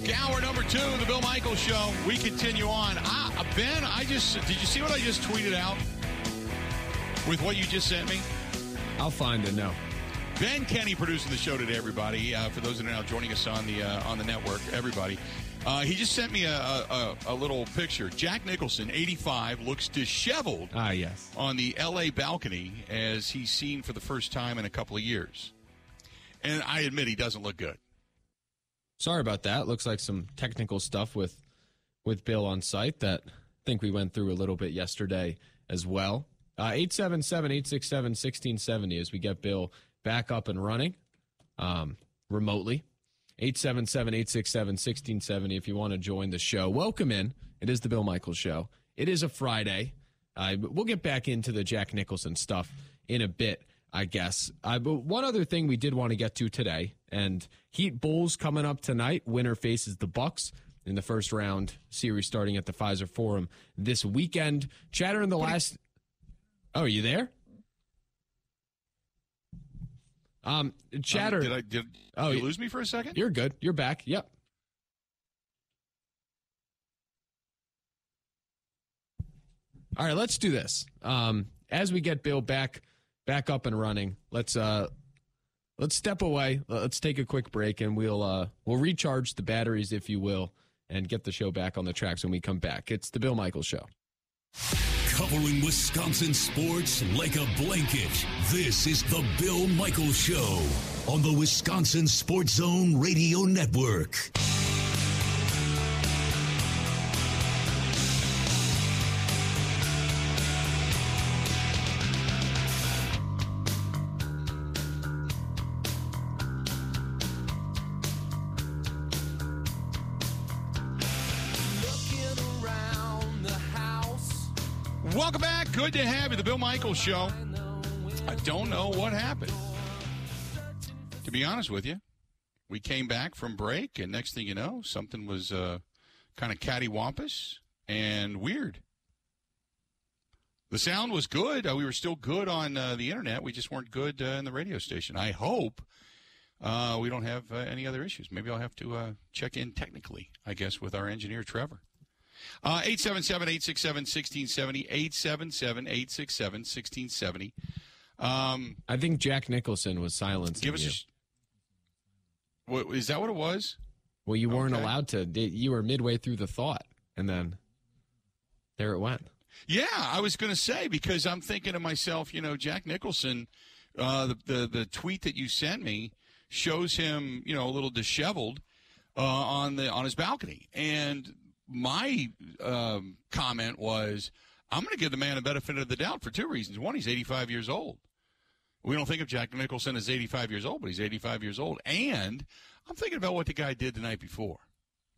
back. Hour number two of the Bill Michaels Show. We continue on. Ah, ben, I just did you see what I just tweeted out with what you just sent me? I'll find it now. Ben Kenny producing the show today, everybody. Uh, for those that are now joining us on the uh, on the network, everybody. Uh, he just sent me a, a, a, little picture. Jack Nicholson, 85, looks disheveled. Ah, yes. On the L.A. balcony as he's seen for the first time in a couple of years, and I admit he doesn't look good. Sorry about that. Looks like some technical stuff with with Bill on site that I think we went through a little bit yesterday as well. Uh, 877 867 1670 as we get Bill back up and running um, remotely. 877 867 1670 if you want to join the show. Welcome in. It is the Bill Michaels Show. It is a Friday. Uh, we'll get back into the Jack Nicholson stuff in a bit. I guess. Uh, but one other thing we did want to get to today, and Heat Bulls coming up tonight. Winner faces the Bucks in the first round series starting at the Fiserv Forum this weekend. Chatter in the last. Oh, are you there? Um, chatter. Um, did I did, oh, you lose me for a second? You're good. You're back. Yep. All right, let's do this. Um, as we get Bill back back up and running. Let's uh let's step away. Let's take a quick break and we'll uh we'll recharge the batteries if you will and get the show back on the tracks when we come back. It's the Bill Michaels show. Covering Wisconsin sports like a blanket. This is the Bill Michaels show on the Wisconsin Sports Zone Radio Network. Good to have you, the Bill Michaels Show. I don't know what happened. To be honest with you, we came back from break, and next thing you know, something was uh, kind of cattywampus and weird. The sound was good. Uh, we were still good on uh, the internet. We just weren't good uh, in the radio station. I hope uh, we don't have uh, any other issues. Maybe I'll have to check in technically, I guess, with our engineer, Trevor. Uh, 877 867 1670. 877 867 1670. Um, I think Jack Nicholson was silenced. give us you. A, what, is that what it was? Well, you weren't okay. allowed to. You were midway through the thought, and then there it went. Yeah, I was going to say because I'm thinking to myself, you know, Jack Nicholson, uh, the, the the tweet that you sent me shows him, you know, a little disheveled uh, on the on his balcony, and my um, comment was, I'm going to give the man a benefit of the doubt for two reasons. One, he's 85 years old. We don't think of Jack Nicholson as 85 years old, but he's 85 years old. And I'm thinking about what the guy did the night before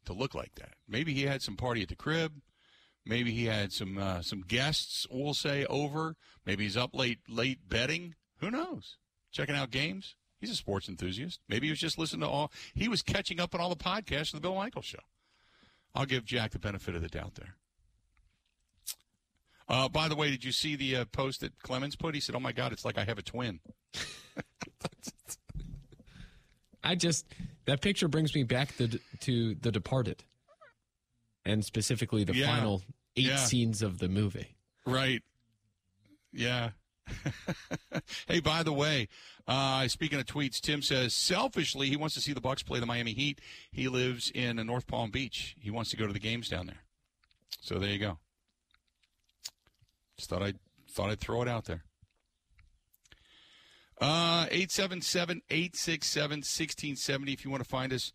to look like that. Maybe he had some party at the crib. Maybe he had some uh, some guests, we'll say, over. Maybe he's up late late betting. Who knows? Checking out games. He's a sports enthusiast. Maybe he was just listening to all. He was catching up on all the podcasts of the Bill Michaels show. I'll give Jack the benefit of the doubt there. Uh, by the way, did you see the uh, post that Clemens put? He said, "Oh my God, it's like I have a twin." I just that picture brings me back to, to The Departed, and specifically the yeah. final eight yeah. scenes of the movie. Right. Yeah. hey, by the way, uh, speaking of tweets, Tim says selfishly he wants to see the Bucks play the Miami Heat. He lives in North Palm Beach. He wants to go to the games down there. So there you go. Just thought I thought I'd throw it out there. Uh, 877 867 1670. If you want to find us,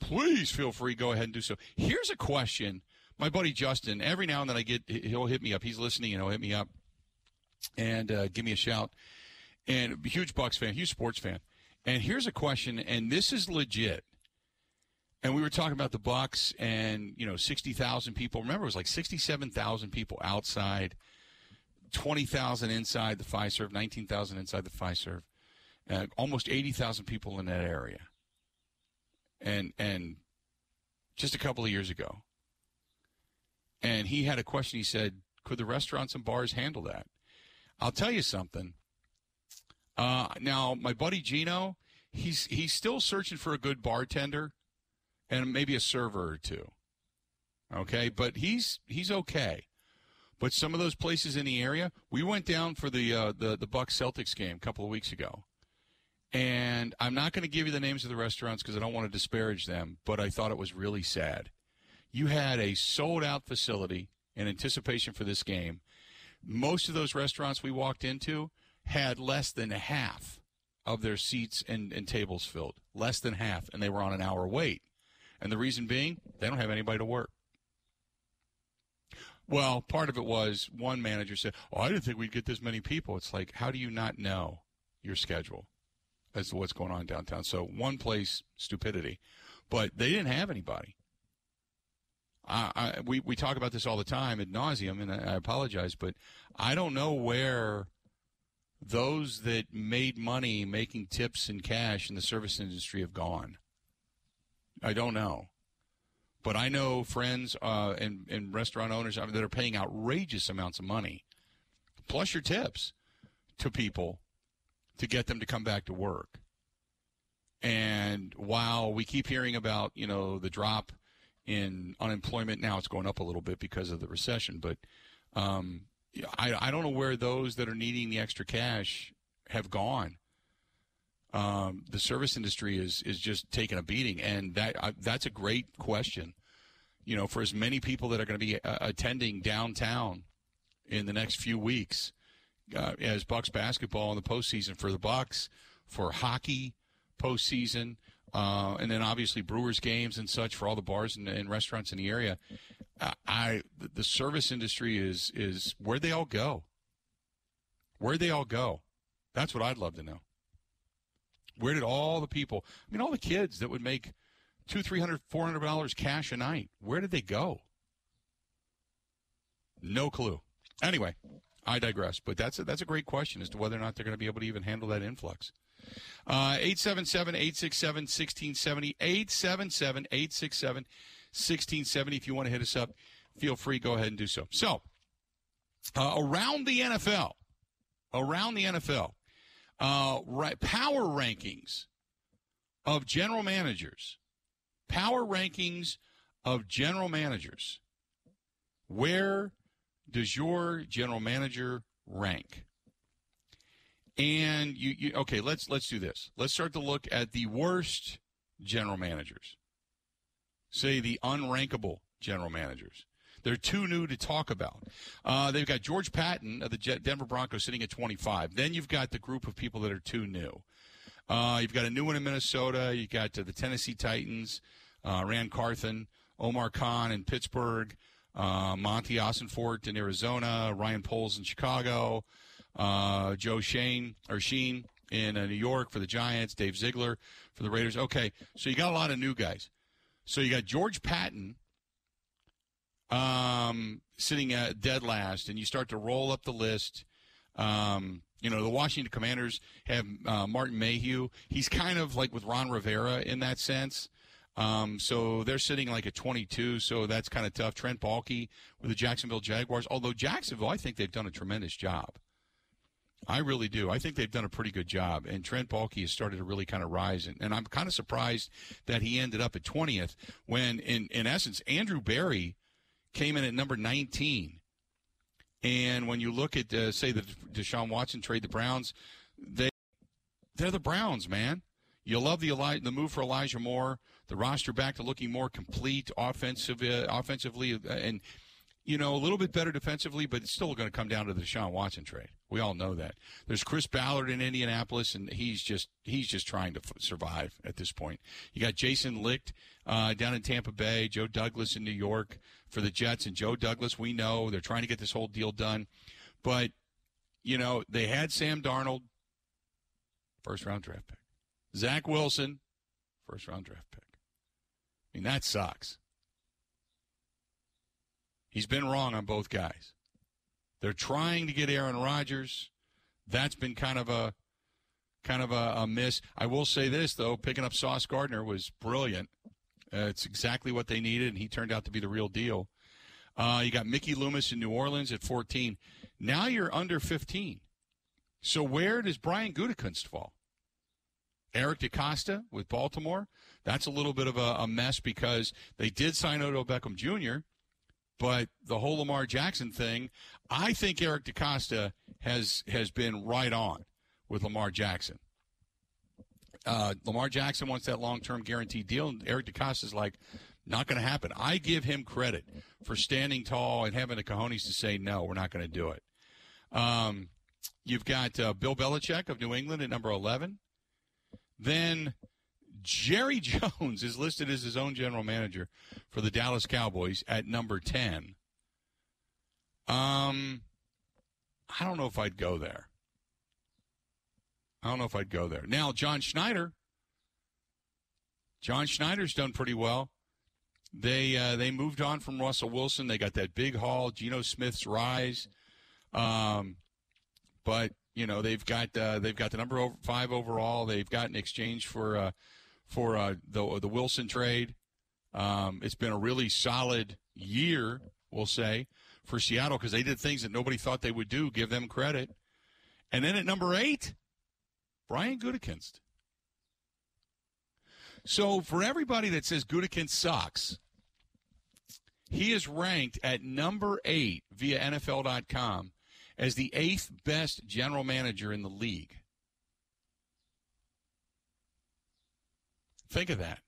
please feel free. Go ahead and do so. Here's a question. My buddy Justin, every now and then I get, he'll hit me up. He's listening and he'll hit me up and uh, give me a shout. And huge Bucks fan, huge sports fan. And here's a question, and this is legit. And we were talking about the Bucks and you know sixty thousand people. Remember, it was like sixty-seven thousand people outside, twenty thousand inside the Fiserv, nineteen thousand inside the Fiserv, uh, almost eighty thousand people in that area. And and just a couple of years ago. And he had a question. He said, "Could the restaurants and bars handle that?" I'll tell you something. Uh, now, my buddy Gino, he's he's still searching for a good bartender and maybe a server or two. Okay, but he's he's okay. But some of those places in the area, we went down for the uh, the the Bucks Celtics game a couple of weeks ago, and I'm not going to give you the names of the restaurants because I don't want to disparage them. But I thought it was really sad. You had a sold out facility in anticipation for this game. Most of those restaurants we walked into had less than half of their seats and, and tables filled, less than half, and they were on an hour wait. And the reason being, they don't have anybody to work. Well, part of it was one manager said, "Oh, I didn't think we'd get this many people." It's like, how do you not know your schedule as to what's going on downtown? So one place, stupidity, but they didn't have anybody. I, I, we we talk about this all the time ad nauseum, and I, I apologize, but I don't know where those that made money making tips and cash in the service industry have gone. I don't know. But I know friends uh, and, and restaurant owners that are paying outrageous amounts of money, plus your tips, to people to get them to come back to work. And while we keep hearing about, you know, the drop in unemployment, now it's going up a little bit because of the recession. But um, I, I don't know where those that are needing the extra cash have gone. Um, the service industry is is just taking a beating, and that uh, that's a great question. You know, for as many people that are going to be uh, attending downtown in the next few weeks, uh, as Bucks basketball in the postseason for the Bucks, for hockey postseason, uh, and then obviously Brewers games and such for all the bars and, and restaurants in the area. I the service industry is is where they all go. Where they all go. That's what I'd love to know. Where did all the people? I mean, all the kids that would make two, three hundred, four hundred dollars cash a night. Where did they go? No clue. Anyway, I digress. But that's a, that's a great question as to whether or not they're going to be able to even handle that influx. Uh, 877 867 1670. 877 867 1670. If you want to hit us up, feel free. Go ahead and do so. So, uh, around the NFL, around the NFL, uh, right, power rankings of general managers, power rankings of general managers. Where does your general manager rank? And you, you okay? Let's let's do this. Let's start to look at the worst general managers. Say the unrankable general managers. They're too new to talk about. Uh, they've got George Paton of the Denver Broncos sitting at 25. Then you've got the group of people that are too new. Uh, you've got a new one in Minnesota. You've got uh, the Tennessee Titans, uh, Ran Carthon, Omar Khan in Pittsburgh, uh, Monti Ossenfort in Arizona, Ryan Poles in Chicago, uh, Joe Shane or Sheen in New York for the Giants, Dave Ziegler for the Raiders. Okay, so you got a lot of new guys. So you got George Paton um, sitting at dead last, and you start to roll up the list. Um, you know, the Washington Commanders have uh, Martin Mayhew. He's kind of like with Ron Rivera in that sense. Um, so they're sitting like a 22, so that's kind of tough. Trent Baalke with the Jacksonville Jaguars, although Jacksonville, I think they've done a tremendous job. I really do. I think they've done a pretty good job. And Trent Baalke has started to really kind of rise. And, and I'm kind of surprised that he ended up at 20th when, in, in essence, Andrew Berry came in at number 19. And when you look at, uh, say, the Deshaun Watson trade, the Browns, they, they're the Browns, man. You love the the move for Elijah Moore, the roster back to looking more complete offensive, uh, offensively, uh, and you know, a little bit better defensively, but it's still going to come down to the Deshaun Watson trade. We all know that. There's Chris Ballard in Indianapolis, and he's just he's just trying to f- survive at this point. You got Jason Licht uh, down in Tampa Bay, Joe Douglas in New York for the Jets, and Joe Douglas. We know they're trying to get this whole deal done, but you know they had Sam Darnold, first round draft pick, Zach Wilson, first round draft pick. I mean that sucks. He's been wrong on both guys. They're trying to get Aaron Rodgers. That's been kind of a kind of a, a miss. I will say this though, picking up Sauce Gardner was brilliant. Uh, it's exactly what they needed, and he turned out to be the real deal. Uh, you got Mickey Loomis in New Orleans at 14. Now you're under 15. So where does Brian Gutekunst fall? Eric DeCosta with Baltimore. That's a little bit of a, a mess because they did sign Odell Beckham Jr., but the whole Lamar Jackson thing, I think Eric DeCosta has has been right on with Lamar Jackson. Uh, Lamar Jackson wants that long term guaranteed deal, and Eric DeCosta is like, not going to happen. I give him credit for standing tall and having the cojones to say, no, we're not going to do it. Um, you've got uh, Bill Belichick of New England at number 11. Then Jerry Jones is listed as his own general manager for the Dallas Cowboys at number 10. Um, I don't know if I'd go there. I don't know if I'd go there. Now, John Schneider. John Schneider's done pretty well. They uh, they moved on from Russell Wilson. They got that big haul, Geno Smith's rise. Um, but you know they've got uh, they've got the number five overall. They've got an exchange for uh, for uh, the the Wilson trade. Um, it's been a really solid year, we'll say, for Seattle because they did things that nobody thought they would do. Give them credit. And then at number eight, Brian Gutekunst. So for everybody that says Gutekunst sucks, he is ranked at number eight via NFL.com as the eighth best general manager in the league. Think of that.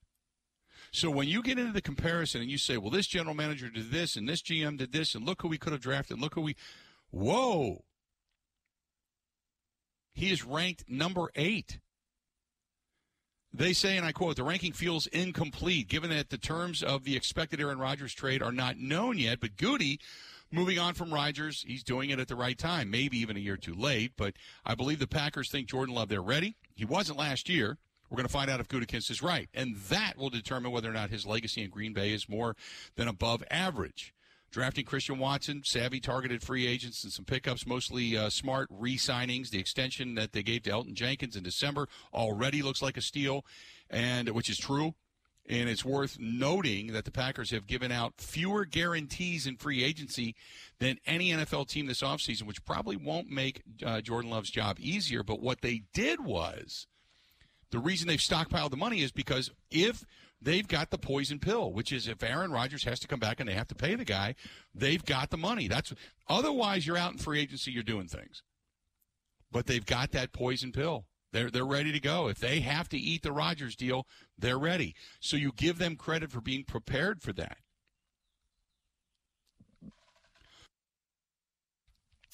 So when you get into the comparison and you say, well, this general manager did this and this GM did this and look who we could have drafted, look who we. Whoa. He is ranked number eight. They say, and I quote, the ranking feels incomplete given that the terms of the expected Aaron Rodgers trade are not known yet. But Goody, moving on from Rodgers, he's doing it at the right time, maybe even a year too late. But I believe the Packers think Jordan Love, they're ready. He wasn't last year. We're going to find out if Gutekunst is right. And that will determine whether or not his legacy in Green Bay is more than above average drafting Christian Watson, savvy targeted free agents, and some pickups, mostly uh, smart re signings. The extension that they gave to Elgton Jenkins in December already looks like a steal, and which is true. And it's worth noting that the Packers have given out fewer guarantees in free agency than any NFL team this offseason, which probably won't make uh, Jordan Love's job easier. But what they did was the reason they've stockpiled the money is because if they've got the poison pill, which is if Aaron Rodgers has to come back and they have to pay the guy, they've got the money. That's otherwise you're out in free agency, you're doing things. But they've got that poison pill. They're they're ready to go. If they have to eat the Rodgers deal, they're ready. So you give them credit for being prepared for that.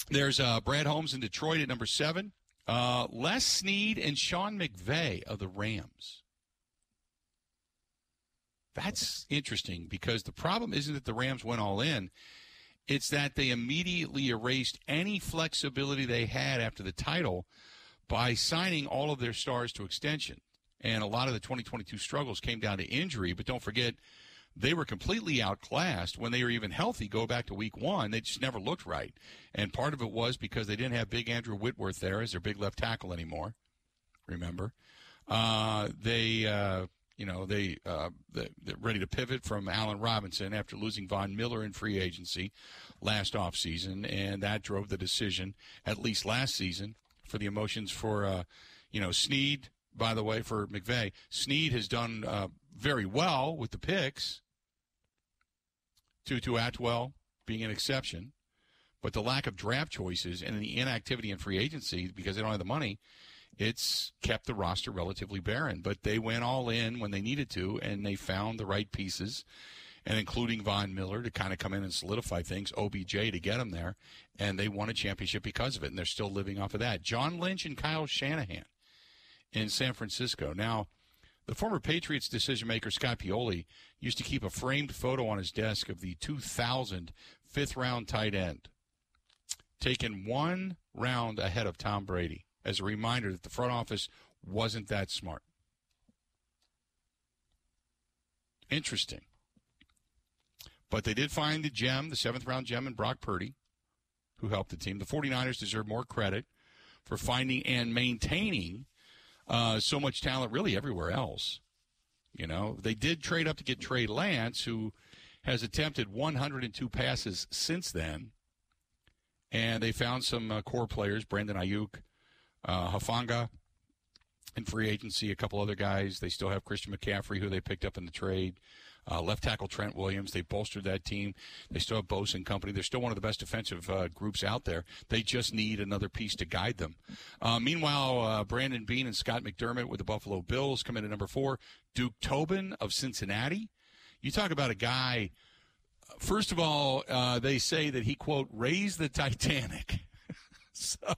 There's uh, Brad Holmes in Detroit at number seven. Uh, Les Snead and Sean McVay of the Rams. That's interesting because the problem isn't that the Rams went all in. It's that they immediately erased any flexibility they had after the title by signing all of their stars to extension. And a lot of the 2022 struggles came down to injury. But don't forget, they were completely outclassed when they were even healthy. Go back to week one, they just never looked right. And part of it was because they didn't have big Andrew Whitworth there as their big left tackle anymore. Remember? Uh, they. Uh, you know, they, uh, they're ready to pivot from Allen Robinson after losing Von Miller in free agency last offseason, and that drove the decision, at least last season, for the emotions for, uh, you know, Snead. by the way, for McVay. Snead has done uh, very well with the picks, Tutu Atwell being an exception, but the lack of draft choices and the inactivity in free agency because they don't have the money – it's kept the roster relatively barren. But they went all in when they needed to, and they found the right pieces, and including Von Miller to kind of come in and solidify things, OBJ to get them there, and they won a championship because of it, and they're still living off of that. John Lynch and Kyle Shanahan in San Francisco. Now, the former Patriots decision maker Scott Pioli used to keep a framed photo on his desk of the 2000 fifth round tight end, taken one round ahead of Tom Brady as a reminder that the front office wasn't that smart. Interesting. But they did find the gem, the seventh round gem in Brock Purdy, who helped the team. The 49ers deserve more credit for finding and maintaining uh, so much talent really everywhere else. You know, they did trade up to get Trey Lance, who has attempted 102 passes since then. And they found some uh, core players, Brandon Aiyuk, uh, Hufanga, in free agency. A couple other guys. They still have Christian McCaffrey, who they picked up in the trade. Uh, left tackle Trent Williams. They bolstered that team. They still have Bose and company. They're still one of the best defensive uh, groups out there. They just need another piece to guide them. Uh, meanwhile, uh, Brandon Beane and Scott McDermott with the Buffalo Bills come in at number four. Duke Tobin of Cincinnati. You talk about a guy. First of all, uh, they say that he quote raised the Titanic. so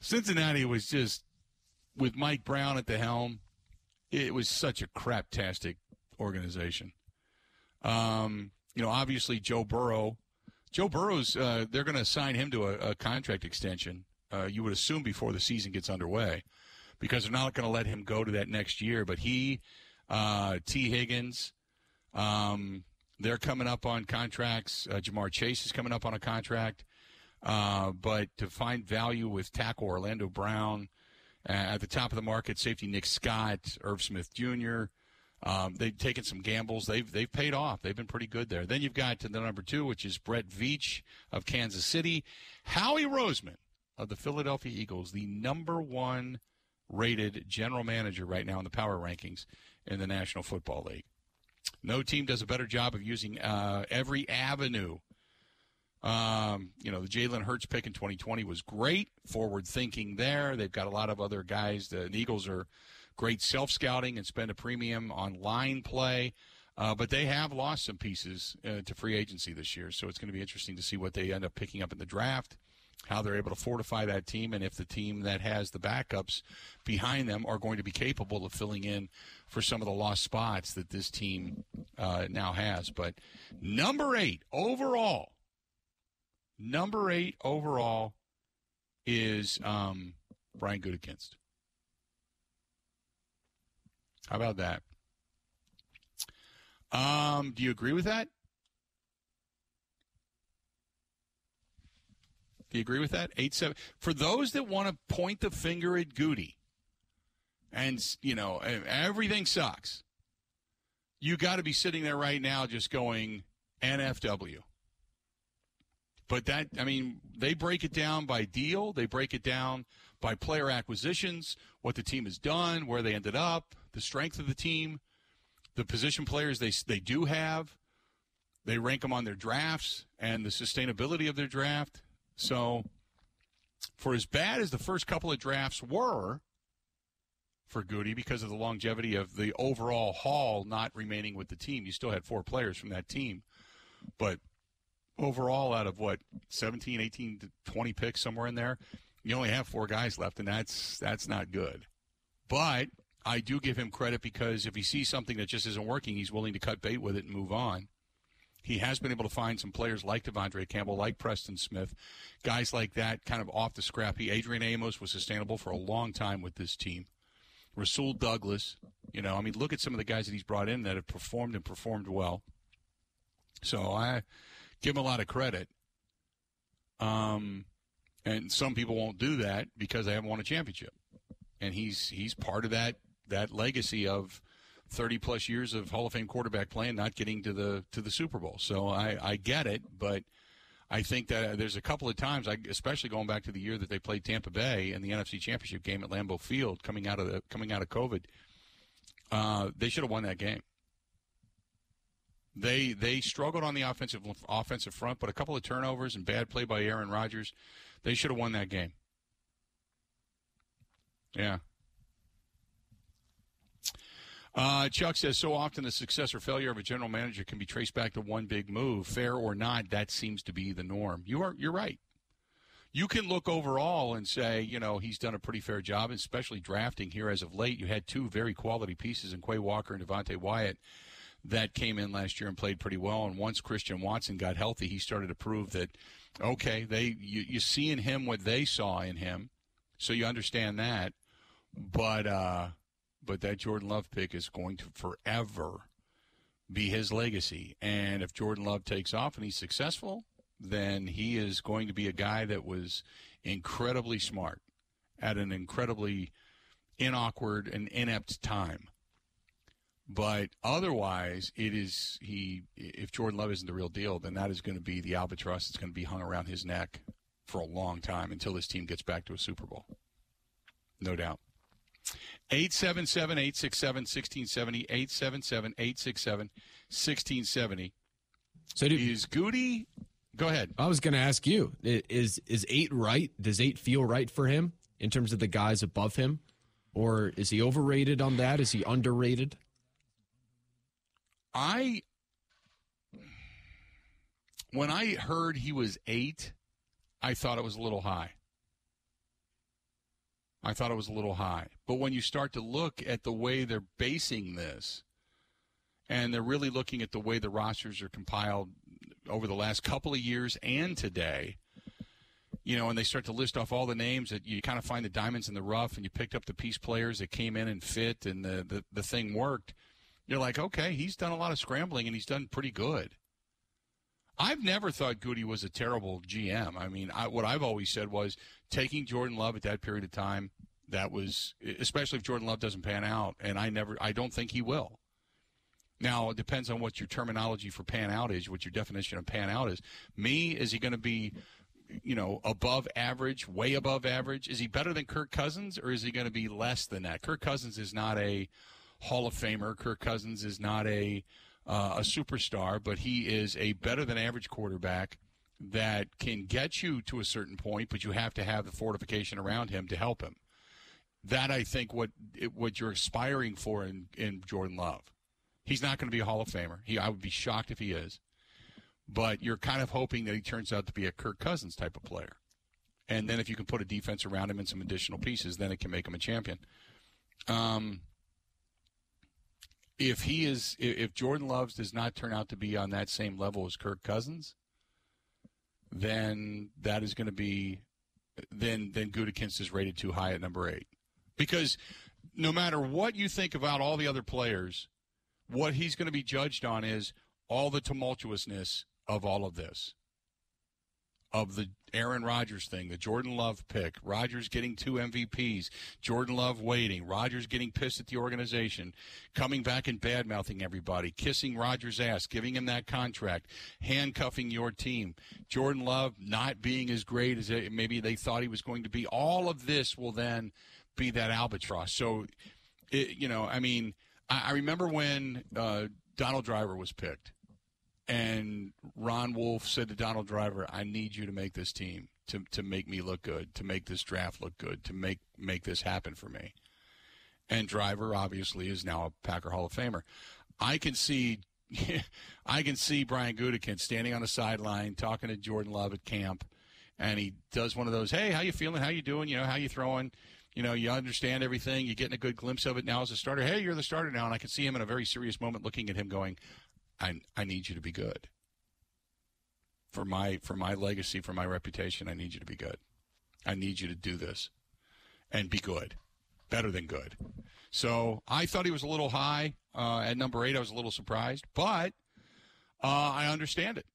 Cincinnati was just with Mike Brown at the helm. It was such a craptastic organization. Um, you know, obviously Joe Burrow. Joe Burrow's uh, they're going to assign him to a, a contract extension. Uh, you would assume before the season gets underway, because they're not going to let him go to that next year. But he, uh, Tee Higgins, um, they're coming up on contracts. Uh, Ja'Marr Chase is coming up on a contract. Uh, but to find value with tackle Orlando Brown uh, at the top of the market, safety Nick Scott, Irv Smith Jr. Um, they've taken some gambles. They've they've paid off. They've been pretty good there. Then you've got the number two, which is Brett Veach of Kansas City, Howie Roseman of the Philadelphia Eagles, the number one rated general manager right now in the power rankings in the National Football League. No team does a better job of using uh, every avenue. Um, you know, the Jalen Hurts pick in 2020 was great. Forward thinking there. They've got a lot of other guys. The, the Eagles are great self scouting and spend a premium on line play. Uh, but they have lost some pieces uh, to free agency this year, so it's going to be interesting to see what they end up picking up in the draft, how they're able to fortify that team, and if the team that has the backups behind them are going to be capable of filling in for some of the lost spots that this team uh, now has. But number eight overall, number eight overall is um, Brian Gutekunst. How about that? Um, do you agree with that? Do you agree with that? Eight seven. For those that want to point the finger at Goody, and you know everything sucks, you got to be sitting there right now just going NFW. But that, I mean, they break it down by deal. They break it down by player acquisitions, what the team has done, where they ended up, the strength of the team, the position players they they do have. They rank them on their drafts and the sustainability of their draft. So, for as bad as the first couple of drafts were for Goody because of the longevity of the overall haul not remaining with the team, you still had four players from that team. But overall, out of what 17, 18, 20 picks somewhere in there, you only have four guys left, and that's that's not good. But I do give him credit because if he sees something that just isn't working, he's willing to cut bait with it and move on. He has been able to find some players like De'Vondre Campbell, like Preston Smith, guys like that, kind of off the scrappy. Adrian Amos was sustainable for a long time with this team. Rasul Douglas, you know, I mean, look at some of the guys that he's brought in that have performed and performed well. So I give him a lot of credit. Um, and some people won't do that because they haven't won a championship, and he's he's part of that that legacy of 30 plus years of Hall of Fame quarterback playing, not getting to the to the Super Bowl. So I, I get it, but I think that there's a couple of times, I, especially going back to the year that they played Tampa Bay in the NFC Championship game at Lambeau Field, coming out of the coming out of COVID, uh, they should have won that game. They they struggled on the offensive offensive front, but a couple of turnovers and bad play by Aaron Rodgers, they should have won that game. Yeah, uh, Chuck says so often the success or failure of a general manager can be traced back to one big move. Fair or not, that seems to be the norm. You are you're right. You can look overall and say, you know, he's done a pretty fair job, especially drafting here as of late. You had two very quality pieces in Quay Walker and Devonte Wyatt that came in last year and played pretty well. And once Christian Watson got healthy, he started to prove that okay, they you, you see in him what they saw in him, so you understand that. But uh, but that Jordan Love pick is going to forever be his legacy. And if Jordan Love takes off and he's successful, then he is going to be a guy that was incredibly smart at an incredibly inawkward and inept time. But otherwise, it is he. If Jordan Love isn't the real deal, then that is going to be the albatross that's going to be hung around his neck for a long time until this team gets back to a Super Bowl. No doubt. 877 867 1670. 877 867 1670. So do, Is Goody. Go ahead. I was going to ask you: is is eight right? Does eight feel right for him in terms of the guys above him, or is he overrated on that? Is he underrated? I. When I heard he was eight, I thought it was a little high. I thought it was a little high. But when you start to look at the way they're basing this, and they're really looking at the way the rosters are compiled over the last couple of years and today, you know, and they start to list off all the names that you kind of find the diamonds in the rough, and you picked up the piece players that came in and fit, and the, the, the thing worked. You're like, okay, he's done a lot of scrambling, and he's done pretty good. I've never thought Goody was a terrible GM. I mean, I, what I've always said was taking Jordan Love at that period of time. That was especially if Jordan Love doesn't pan out, and I never, I don't think he will. Now it depends on what your terminology for pan out is, what your definition of pan out is. Me, is he going to be, you know, above average, way above average? Is he better than Kirk Cousins, or is he going to be less than that? Kirk Cousins is not a Hall of Famer. Kirk Cousins is not a uh, a superstar, but he is a better than average quarterback that can get you to a certain point, but you have to have the fortification around him to help him. That I think what what you're aspiring for in, in Jordan Love. He's not going to be a Hall of Famer. He I would be shocked if he is. But you're kind of hoping that he turns out to be a Kirk Cousins type of player. And then if you can put a defense around him and some additional pieces, then it can make him a champion. Um, if he is if Jordan Loves does not turn out to be on that same level as Kirk Cousins, then that is going to be then then Gutekunst is rated too high at number eight because no matter what you think about all the other players, what he's going to be judged on is all the tumultuousness of all of this. Of the Aaron Rodgers thing, the Jordan Love pick, Rodgers getting two MVPs, Jordan Love waiting, Rodgers getting pissed at the organization, coming back and bad mouthing everybody, kissing Rodgers' ass, giving him that contract, handcuffing your team, Jordan Love not being as great as maybe they thought he was going to be. All of this will then be that albatross. So, it, you know, I mean, I, I remember when uh, Donald Driver was picked, and Ron Wolf said to Donald Driver, "I need you to make this team to to make me look good, to make this draft look good, to make make this happen for me." And Driver obviously is now a Packer Hall of Famer. I can see. I can see Brian Gutekunst standing on the sideline talking to Jordan Love at camp, and he does one of those, "Hey, how you feeling? How you doing? You know, how you throwing? You know, you understand everything. You're getting a good glimpse of it now as a starter. Hey, you're the starter now." And I can see him in a very serious moment, looking at him, going, "I I need you to be good for my for my legacy, for my reputation. I need you to be good. I need you to do this and be good, better than good." So I thought he was a little high uh, at number eight. I was a little surprised, but uh, I understand it.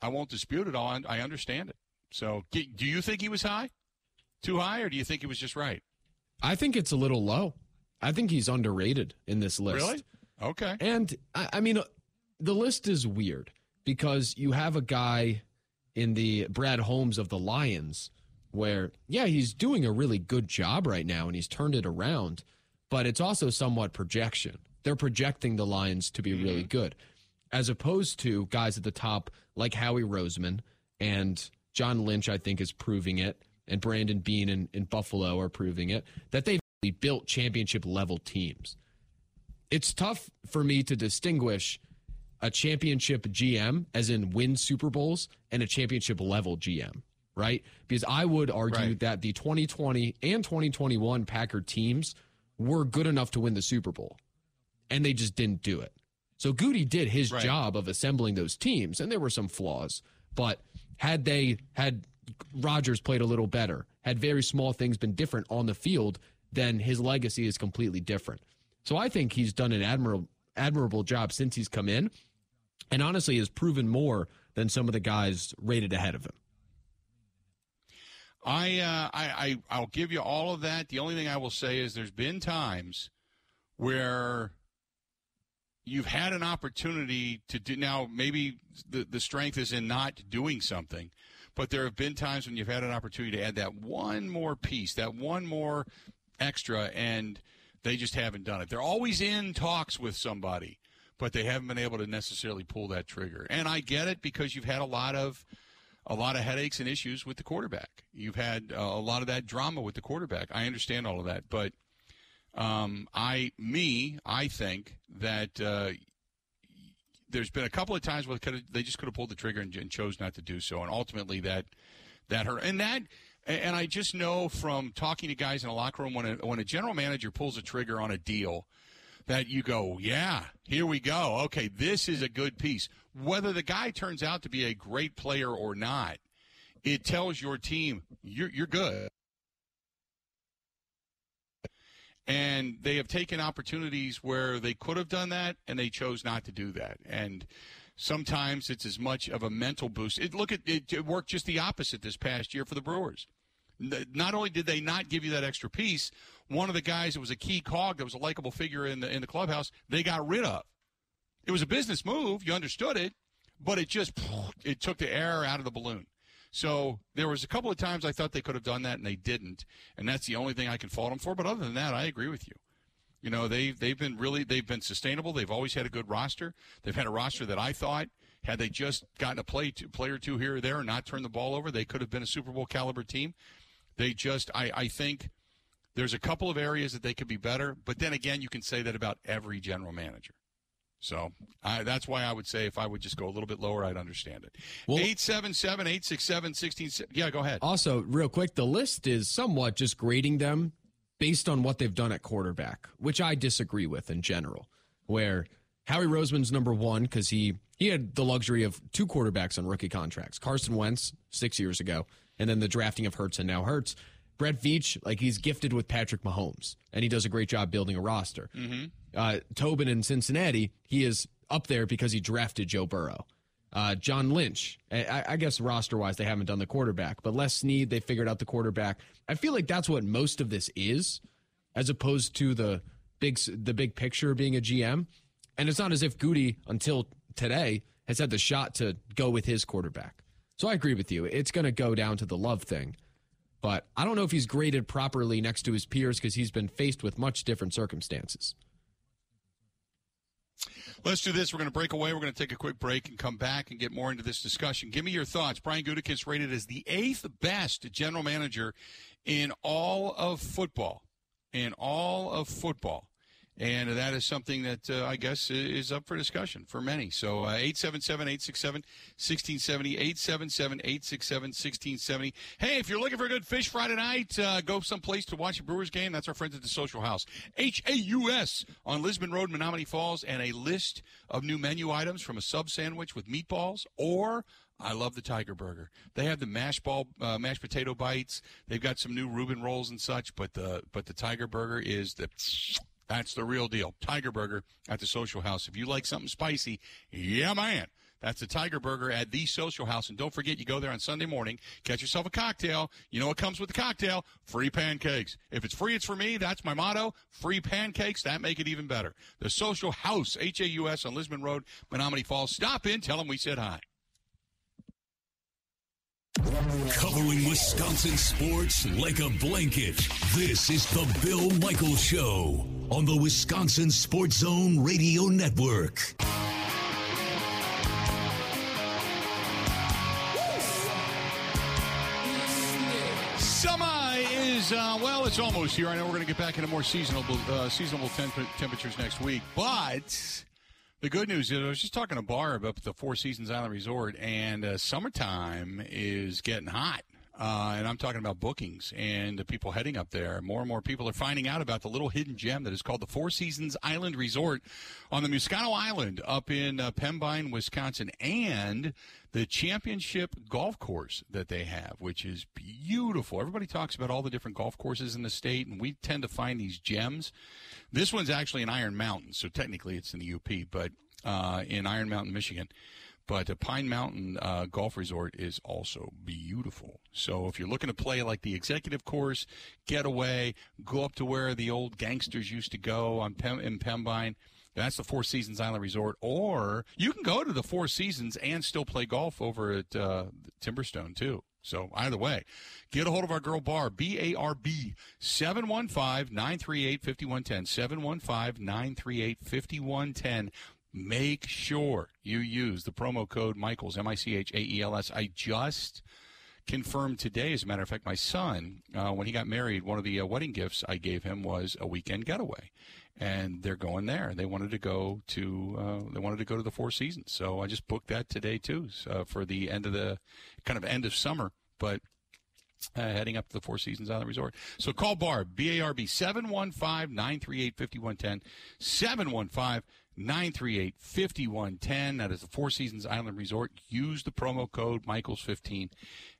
I won't dispute it. All I understand it. So, do you think he was high, too high, or do you think he was just right? I think it's a little low. I think he's underrated in this list. Really? Okay. And I, I mean, the list is weird because you have a guy in the Brad Holmes of the Lions where, yeah, he's doing a really good job right now and he's turned it around, but it's also somewhat projection. They're projecting the Lions to be mm-hmm. really good, as opposed to guys at the top like Howie Roseman and John Lynch, I think, is proving it, and Brandon Beane in, in Buffalo are proving it, that they've built championship level teams it's tough for me to distinguish a championship GM, as in win Super Bowls, and a championship level GM, right? Because I would argue Right. that the 2020 and 2021 Packer teams were good enough to win the Super Bowl, and they just didn't do it. So Goody did his Right. job of assembling those teams, and there were some flaws. But had they had Rodgers played a little better, had very small things been different on the field, then his legacy is completely different. So I think he's done an admirable admirable job since he's come in, and honestly has proven more than some of the guys rated ahead of him. I, uh, I, I, I'll give you all of that. The only thing I will say is there's been times where you've had an opportunity to do. Now, maybe the the strength is in not doing something, but there have been times when you've had an opportunity to add that one more piece, that one more extra, and they just haven't done it. They're always in talks with somebody, but they haven't been able to necessarily pull that trigger. And I get it because you've had a lot of a lot of headaches and issues with the quarterback. You've had uh, a lot of that drama with the quarterback. I understand all of that, but um, I, me, I think that uh, there's been a couple of times where they just could have pulled the trigger and, and, chose not to do so, and ultimately that that hurt. And that, and I just know from talking to guys in a locker room when a, when a general manager pulls a trigger on a deal, that you go, yeah, here we go. Okay, this is a good piece. Whether the guy turns out to be a great player or not, it tells your team you're you're good. And they have taken opportunities where they could have done that and they chose not to do that. And sometimes it's as much of a mental boost. It, look at it, it worked just the opposite this past year for the Brewers. Not only did they not give you that extra piece, one of the guys that was a key cog that was a likable figure in the in the clubhouse, they got rid of. It was a business move, you understood it, but it just it took the air out of the balloon. So there was a couple of times I thought they could have done that and they didn't, and that's the only thing I can fault them for. But other than that, I agree with you. You know, they they've been really they've been sustainable. They've always had a good roster. They've had a roster that I thought had they just gotten a play to, player or two here or there and not turned the ball over, they could have been a Super Bowl caliber team. They just I, I think there's a couple of areas that they could be better, but then again, you can say that about every general manager. So I, that's why I would say if I would just go a little bit lower, I'd understand it. Well, 877 867 16. Yeah, go ahead. Also, real quick, the list is somewhat just grading them based on what they've done at quarterback, which I disagree with in general. Where Howie Roseman's number one because he, he had the luxury of two quarterbacks on rookie contracts Carson Wentz six years ago, and then the drafting of Hurts and now Hurts. Brett Veach, like he's gifted with Patrick Mahomes, and he does a great job building a roster. Mm-hmm. Uh, Tobin in Cincinnati, he is up there because he drafted Joe Burrow. Uh, John Lynch, I, I guess roster wise, they haven't done the quarterback, but Les Snead, they figured out the quarterback. I feel like that's what most of this is, as opposed to the big the big picture being a GM. And it's not as if Goody until today has had the shot to go with his quarterback. So I agree with you. It's going to go down to the love thing. But I don't know if he's graded properly next to his peers because he's been faced with much different circumstances. Let's do this. We're going to break away. We're going to take a quick break and come back and get more into this discussion. Give me your thoughts. Brian Gutekunst rated as the eighth best general manager in all of football. In all of football. And that is something that uh, I guess is up for discussion for many. So uh, 877 867 1670, 877 867 1670. Hey, if you're looking for a good fish Friday night, uh, go someplace to watch a Brewers game. That's our friends at the Social House. H A U S on Lisbon Road, Menomonee Falls, and a list of new menu items from a sub sandwich with meatballs or I love the Tiger Burger. They have the mashed ball, uh, mashed potato bites. They've got some new Reuben rolls and such, but the but the Tiger Burger is the that's the real deal. Tiger Burger at the Social House. If you like something spicy, yeah, man. That's the Tiger Burger at the Social House. And don't forget, you go there on Sunday morning, catch yourself a cocktail. You know what comes with the cocktail? Free pancakes. If it's free, it's for me. That's my motto. Free pancakes. That make it even better. The Social House, H-A-U-S on Lisbon Road, Menomonee Falls. Stop in. Tell them we said hi. Covering Wisconsin sports like a blanket. This is the Bill Michaels Show on the Wisconsin Sports Zone Radio Network. Summer is uh, well, it's almost here. I know we're going to get back into more seasonal uh, seasonable temp- temperatures next week, but the good news is, I was just talking to Barb up at the Four Seasons Island Resort, and uh, summertime is getting hot. Uh, and I'm talking about bookings and the people heading up there. More and more people are finding out about the little hidden gem that is called the Four Seasons Island Resort on the Miscauno Island up in uh, Pembine, Wisconsin, and the championship golf course that they have, which is beautiful. Everybody talks about all the different golf courses in the state, and we tend to find these gems. This one's actually in Iron Mountain, so technically it's in the UP, but uh, in Iron Mountain, Michigan. But the Pine Mountain uh, Golf Resort is also beautiful. So if you're looking to play like the executive course, get away, go up to where the old gangsters used to go on Pem- in Pembine. That's the Four Seasons Island Resort, or you can go to the Four Seasons and still play golf over at uh, Timberstone too. So either way, get a hold of our girl Bar, B-A-R-B, 715-938-5110, 715-938-5110. Make sure you use the promo code Michaels, M I C H A E L S. I just confirmed today, as a matter of fact, my son, uh, when he got married, one of the uh, wedding gifts I gave him was a weekend getaway. And they're going there. They wanted to go to uh, they wanted to go to the Four Seasons, so I just booked that today too uh, for the end of the kind of end of summer, but uh, heading up to the Four Seasons Island Resort. So call Barb, B A R B, 715 938 5110. 715 938 5110. That is the Four Seasons Island Resort. Use the promo code Michaels15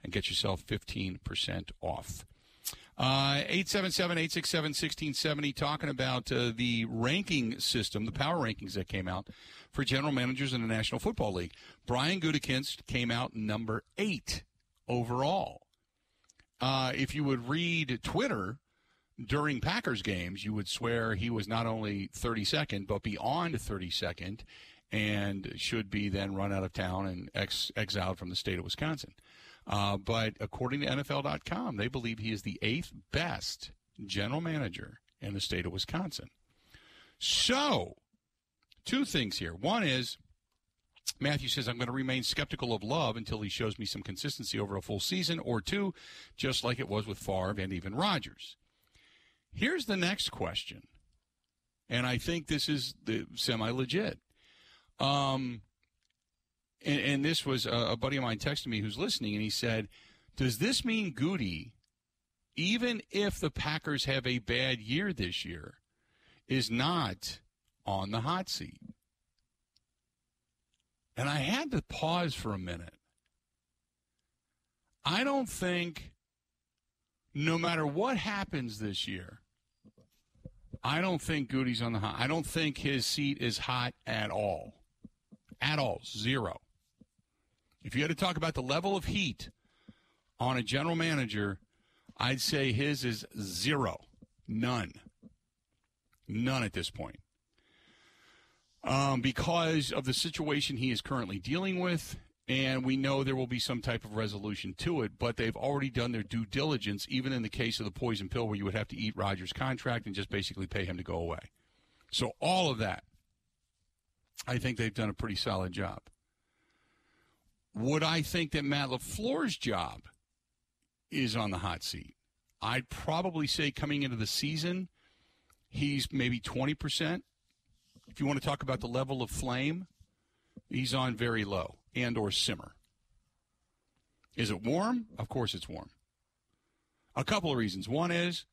and get yourself 15% off. Uh, 877 867 1670, talking about uh, the ranking system, the power rankings that came out for general managers in the National Football League. Brian Gutekunst came out number eight overall. Uh, if you would read Twitter during Packers games, you would swear he was not only 32nd, but beyond 32nd, and should be then run out of town and ex- exiled from the state of Wisconsin. Uh, but according to NFL.com, they believe he is the eighth best general manager in the state of Wisconsin. So, two things here. One is Matthew says, I'm going to remain skeptical of Love until he shows me some consistency over a full season, or two, just like it was with Favre and even Rodgers. Here's the next question, and I think this is the semi legit. Um, and, and this was a, a buddy of mine texted me who's listening, and he said, "Does this mean Goody, even if the Packers have a bad year this year, is not on the hot seat?" And I had to pause for a minute. I don't think, no matter what happens this year, I don't think Goody's on the hot. I don't think his seat is hot at all. At all. Zero. If you had to talk about the level of heat on a general manager, I'd say his is zero. None. None at this point. Um, because of the situation he is currently dealing with, and we know there will be some type of resolution to it, but they've already done their due diligence, even in the case of the poison pill, where you would have to eat Rodgers' contract and just basically pay him to go away. So, all of that, I think they've done a pretty solid job. Would I think that Matt LaFleur's job is on the hot seat? I'd probably say coming into the season, he's maybe 20%. If you want to talk about the level of flame, he's on very low and or simmer. Is it warm? Of course it's warm. A couple of reasons. One is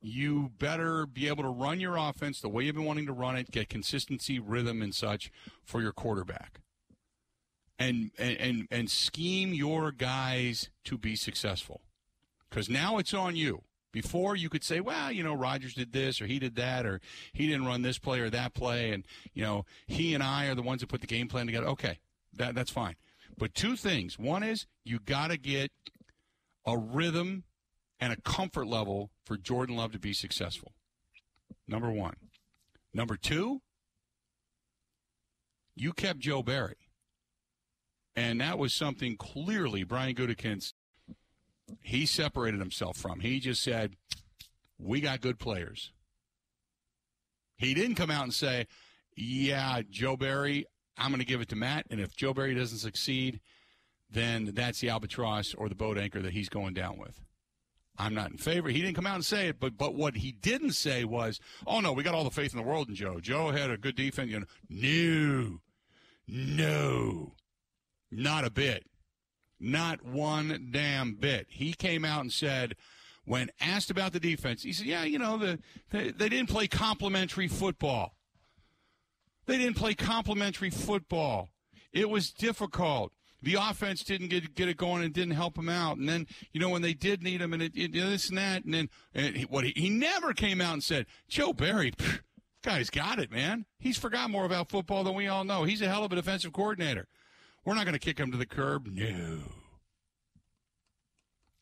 you better be able to run your offense the way you've been wanting to run it, get consistency, rhythm, and such for your quarterback and and and scheme your guys to be successful. Because now it's on you. Before you could say, well, you know, Rodgers did this or he did that or he didn't run this play or that play, and you know, he and I are the ones that put the game plan together. Okay, that that's fine. But two things. One is you got to get a rhythm and a comfort level for Jordan Love to be successful. Number one. Number two, you kept Joe Barry. And that was something clearly Brian Gutekunst, he separated himself from. He just said, we got good players. He didn't come out and say, yeah, Joe Barry, I'm going to give it to Matt. And if Joe Barry doesn't succeed, then that's the albatross or the boat anchor that he's going down with. I'm not in favor. He didn't come out and say it, but but what he didn't say was, "Oh no, we got all the faith in the world in Joe. Joe had a good defense." You know, no, no. Not a bit. Not one damn bit. He came out and said, when asked about the defense, he said, yeah, you know, the, they, they didn't play complementary football. They didn't play complementary football. It was difficult. The offense didn't get get it going and didn't help him out. And then, you know, when they did need him and it, it this and that, and then and he, what he, he never came out and said, Joe Barry, pff, guy's got it, man. He's forgot more about football than we all know. He's a hell of a defensive coordinator. We're not going to kick him to the curb. No.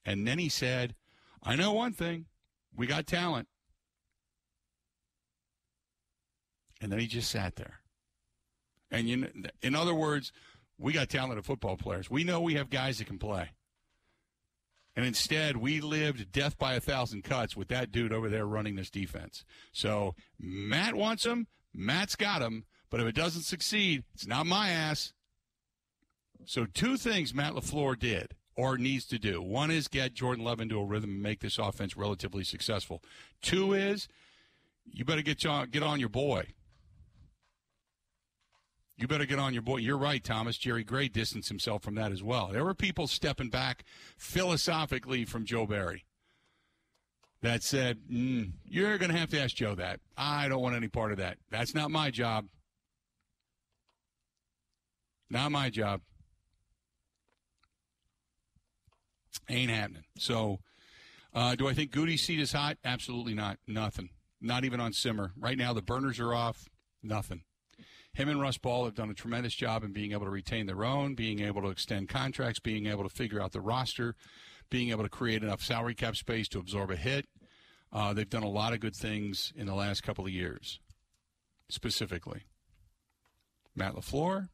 And then he said, I know one thing. We got talent. And then he just sat there. And you, in other words, we got talented football players. We know we have guys that can play. And instead, we lived death by a thousand cuts with that dude over there running this defense. So Matt wants him. Matt's got him. But if it doesn't succeed, it's not my ass. So two things Matt LaFleur did or needs to do. One is get Jordan Love into a rhythm and make this offense relatively successful. Two is you better get on, get on your boy. You better get on your boy. You're right, Thomas. Jerry Gray distanced himself from that as well. There were people stepping back philosophically from Joe Barry that said, mm, You're going to have to ask Joe that. I don't want any part of that. That's not my job. Not my job. Ain't happening. So, uh, do I think Goody's seat is hot? Absolutely not. Nothing. Not even on simmer. Right now, the burners are off. Nothing. Him and Russ Ball have done a tremendous job in being able to retain their own, being able to extend contracts, being able to figure out the roster, being able to create enough salary cap space to absorb a hit. Uh, they've done a lot of good things in the last couple of years, specifically. Matt LaFleur,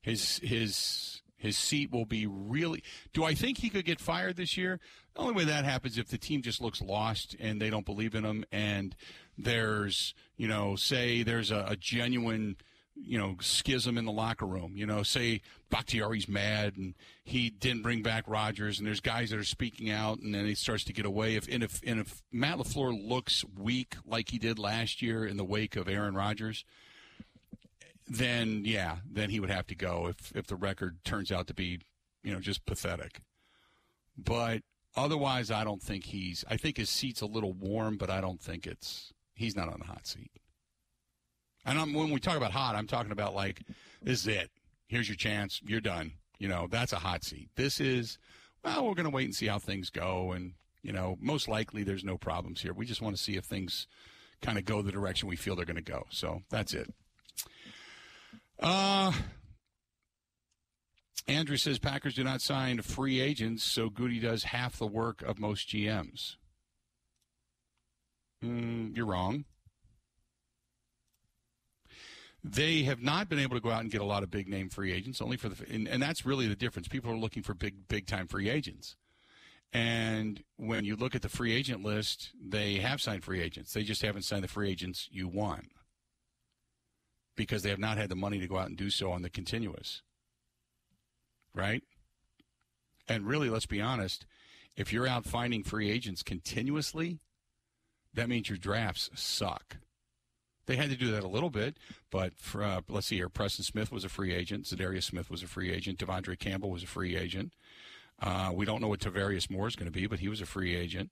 his his his seat will be really. Do I think he could get fired this year? The only way that happens if the team just looks lost and they don't believe in him, and there's you know, say there's a, a genuine you know, schism in the locker room. You know, say Bakhtiari's mad and he didn't bring back Rodgers, and there's guys that are speaking out, and then he starts to get away. If and if and if Matt LaFleur looks weak like he did last year in the wake of Aaron Rodgers, then yeah, then he would have to go if if the record turns out to be, you know, just pathetic. But otherwise, I don't think he's. I think his seat's a little warm, but I don't think it's. He's not on the hot seat. And I'm, when we talk about hot, I'm talking about like this is it. Here's your chance. You're done. You know, that's a hot seat. This is. Well, we're going to wait and see how things go, and you know, most likely there's no problems here. We just want to see if things kind of go the direction we feel they're going to go. So that's it. Uh, Andrew says Packers do not sign free agents, so Goody does half the work of most GMs. Mm, you're wrong. They have not been able to go out and get a lot of big name free agents, only for the and, and that's really the difference. People are looking for big big time free agents. And when you look at the free agent list, they have signed free agents. They just haven't signed the free agents you want because they have not had the money to go out and do so on the continuous. Right? And really, let's be honest, if you're out finding free agents continuously, that means your drafts suck. They had to do that a little bit, but for, uh, let's see here. Preston Smith was a free agent. Za'Darius Smith was a free agent. De'Vondre Campbell was a free agent. Uh, we don't know what Tarvarius Moore is going to be, but he was a free agent.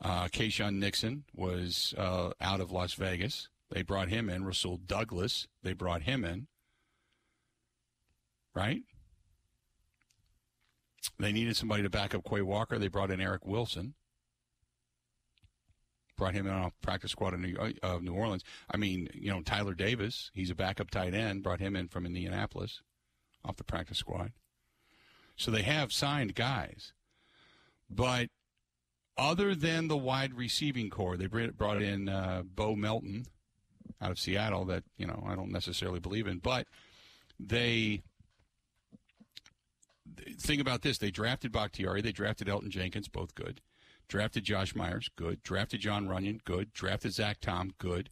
Uh, Keisean Nixon was uh, out of Las Vegas. They brought him in. Rasul Douglas, they brought him in. Right? They needed somebody to back up Quay Walker. They brought in Eric Wilson. Brought him in off practice squad of New, uh, New Orleans. I mean, you know, Tyler Davis, he's a backup tight end. Brought him in from Indianapolis off the practice squad. So they have signed guys. But other than the wide receiving core, they brought in uh, Bo Melton, out of Seattle that you know I don't necessarily believe in, but they think about this: they drafted Bakhtiari, they drafted Elgton Jenkins, both good. Drafted Josh Myers, good. Drafted John Runyan, good. Drafted Zach Tom, good.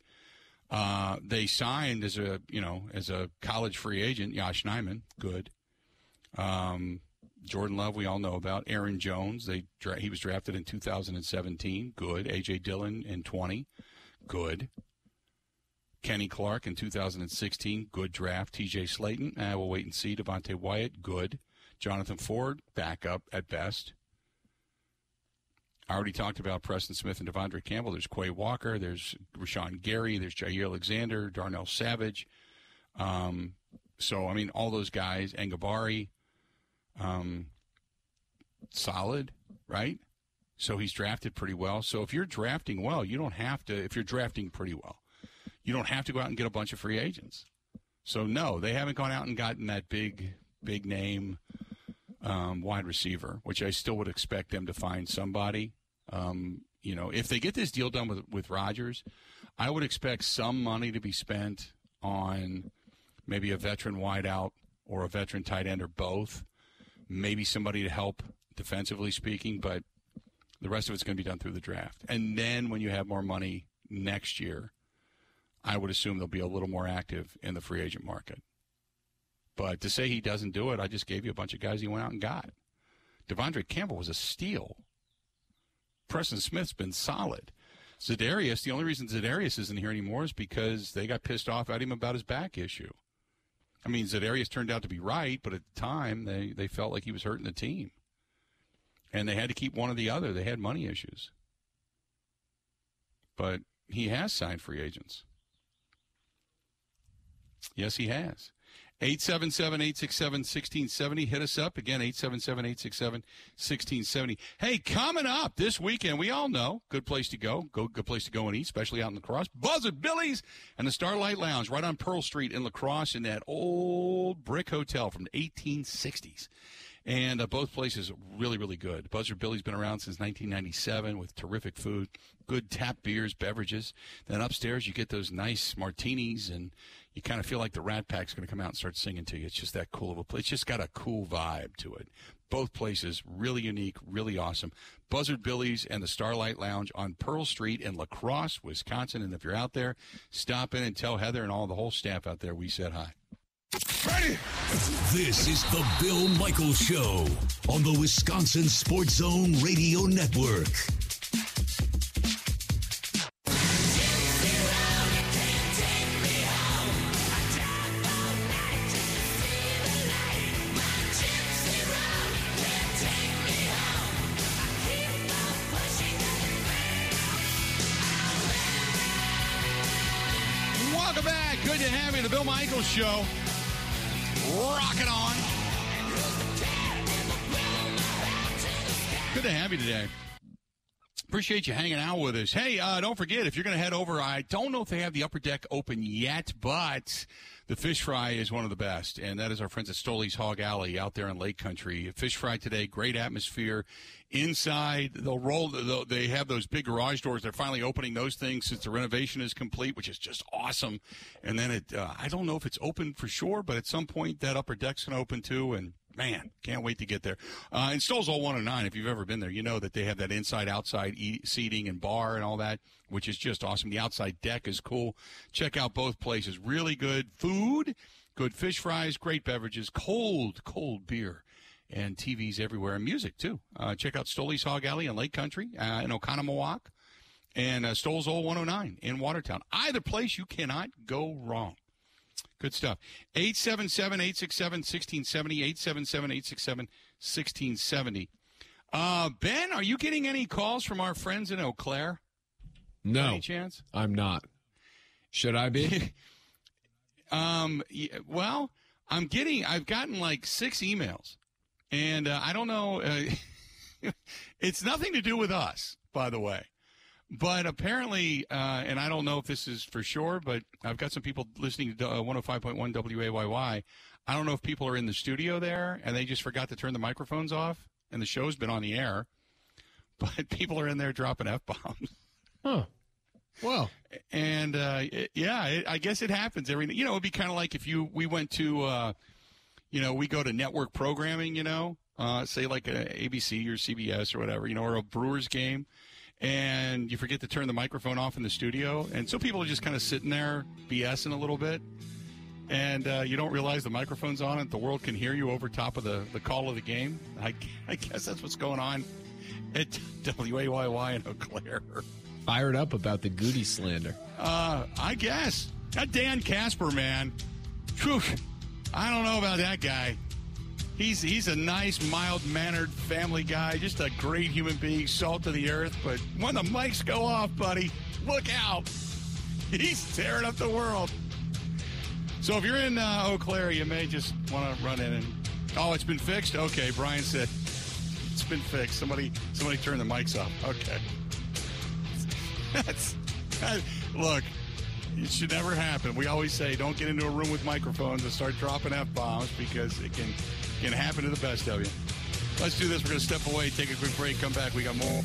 Uh, they signed as a you know as a college free agent Josh Nijman, good. Um, Jordan Love, we all know about. Aaron Jones, they he was drafted in 2017, good. AJ Dillon in 20, good. Kenny Clark in 2016, good draft. TJ Slaton, eh, we'll wait and see. Devonte Wyatt, good. Jonathan Ford, backup at best. I already talked about Preston Smith and De'Vondre Campbell. There's Quay Walker. There's Rashan Gary. There's Jaire Alexander, Darnell Savage. Um, so, I mean, all those guys, Enagbare, um, solid, right? So he's drafted pretty well. So if you're drafting well, you don't have to, if you're drafting pretty well, you don't have to go out and get a bunch of free agents. So no, they haven't gone out and gotten that big, big name um, wide receiver, which I still would expect them to find somebody. Um, you know, if they get this deal done with with Rodgers, I would expect some money to be spent on maybe a veteran wideout or a veteran tight end or both. maybe somebody to help defensively speaking, but the rest of it's going to be done through the draft. And then when you have more money next year, I would assume they'll be a little more active in the free agent market. But to say he doesn't do it, I just gave you a bunch of guys he went out and got. De'Vondre Campbell was a steal. Preston Smith's been solid. Za'Darius, the only reason Za'Darius isn't here anymore is because they got pissed off at him about his back issue. I mean, Za'Darius turned out to be right, but at the time they, they felt like he was hurting the team. And they had to keep one or the other. They had money issues. But he has signed free agents. Yes, he has. 877 867 1670. Hit us up. Again, 877 867 1670. Hey, coming up this weekend, we all know good place to go. go. Good place to go and eat, especially out in La Crosse. Buzzard Billy's and the Starlight Lounge right on Pearl Street in La Crosse in that old brick hotel from the 1860s. And uh, both places really, really good. Buzzard Billy's been around since 1997 with terrific food, good tap beers, beverages. Then upstairs, you get those nice martinis and you kind of feel like the Rat Pack's going to come out and start singing to you. It's just that cool of a place. It's just got a cool vibe to it. Both places really unique, really awesome. Buzzard Billy's and the Starlight Lounge on Pearl Street in La Crosse, Wisconsin. And if you're out there, stop in and tell Heather and all the whole staff out there we said hi. Ready? This is the Bill Michaels Show on the Wisconsin Sports Zone Radio Network. Michaels Show. Rocking on. Good to have you today. Appreciate you hanging out with us. Hey, uh, don't forget if you're going to head over. I don't know if they have the upper deck open yet, but the fish fry is one of the best, and that is our friends at Stoley's Hog Alley out there in Lake Country. Fish fry today, great atmosphere. Inside, they'll roll. They'll, they have those big garage doors. They're finally opening those things since the renovation is complete, which is just awesome. And then it, uh, I don't know if it's open for sure, but at some point that upper deck's going to open too, and man, can't wait to get there. Uh, and Stoll's Old 109, if you've ever been there, you know that they have that inside outside eat, seating and bar and all that, which is just awesome. The outside deck is cool. Check out both places. Really good food, good fish fries, great beverages, cold, cold beer. And TVs everywhere, and music too. Uh, check out Stoley's Hog Alley in Lake Country, uh, in Oconomowoc, and uh, Stoll's Old 109 in Watertown. Either place, you cannot go wrong. Good stuff. 877 867 1670. 877 867 1670. Uh, Ben, are you getting any calls from our friends in Eau Claire? No, Any chance? I'm not. Should I be? Um, well, I'm getting, I've gotten like six emails, and uh, I don't know. Uh, it's nothing to do with us, by the way. But apparently, uh, and I don't know if this is for sure, but I've got some people listening to uh, 105.1 WAYY. I don't know if people are in the studio there and they just forgot to turn the microphones off, and the show's been on the air. But people are in there dropping f bombs. huh. Well, and uh, it- yeah, it, I guess it happens every. You know, it'd be kind of like if you we went to, uh, you know, we go to network programming. You know, uh, say like a ABC or CBS or whatever. You know, or a Brewers game, and you forget to turn the microphone off in the studio, and so people are just kind of sitting there BSing a little bit. And uh, you don't realize the microphone's on and the world can hear you over top of the, the call of the game. I, I guess that's what's going on at WAYY in Eau Claire. fired up about the Goody slander. Uh, I guess. That Dan Casper, man. Phew, I don't know about that guy. He's he's a nice, mild mannered family guy, just a great human being, salt of the earth. But when the mics go off, buddy, look out. He's tearing up the world. So if you're in uh, Eau Claire, you may just want to run in and oh, it's been fixed. Okay, Brian said it's been fixed. Somebody somebody turned the mics off. Okay. That's that, look. It should never happen. We always say don't get into a room with microphones and start dropping f bombs because it can can happen to the best of you. Let's do this. We're going to step away, take a quick break, come back. We got more.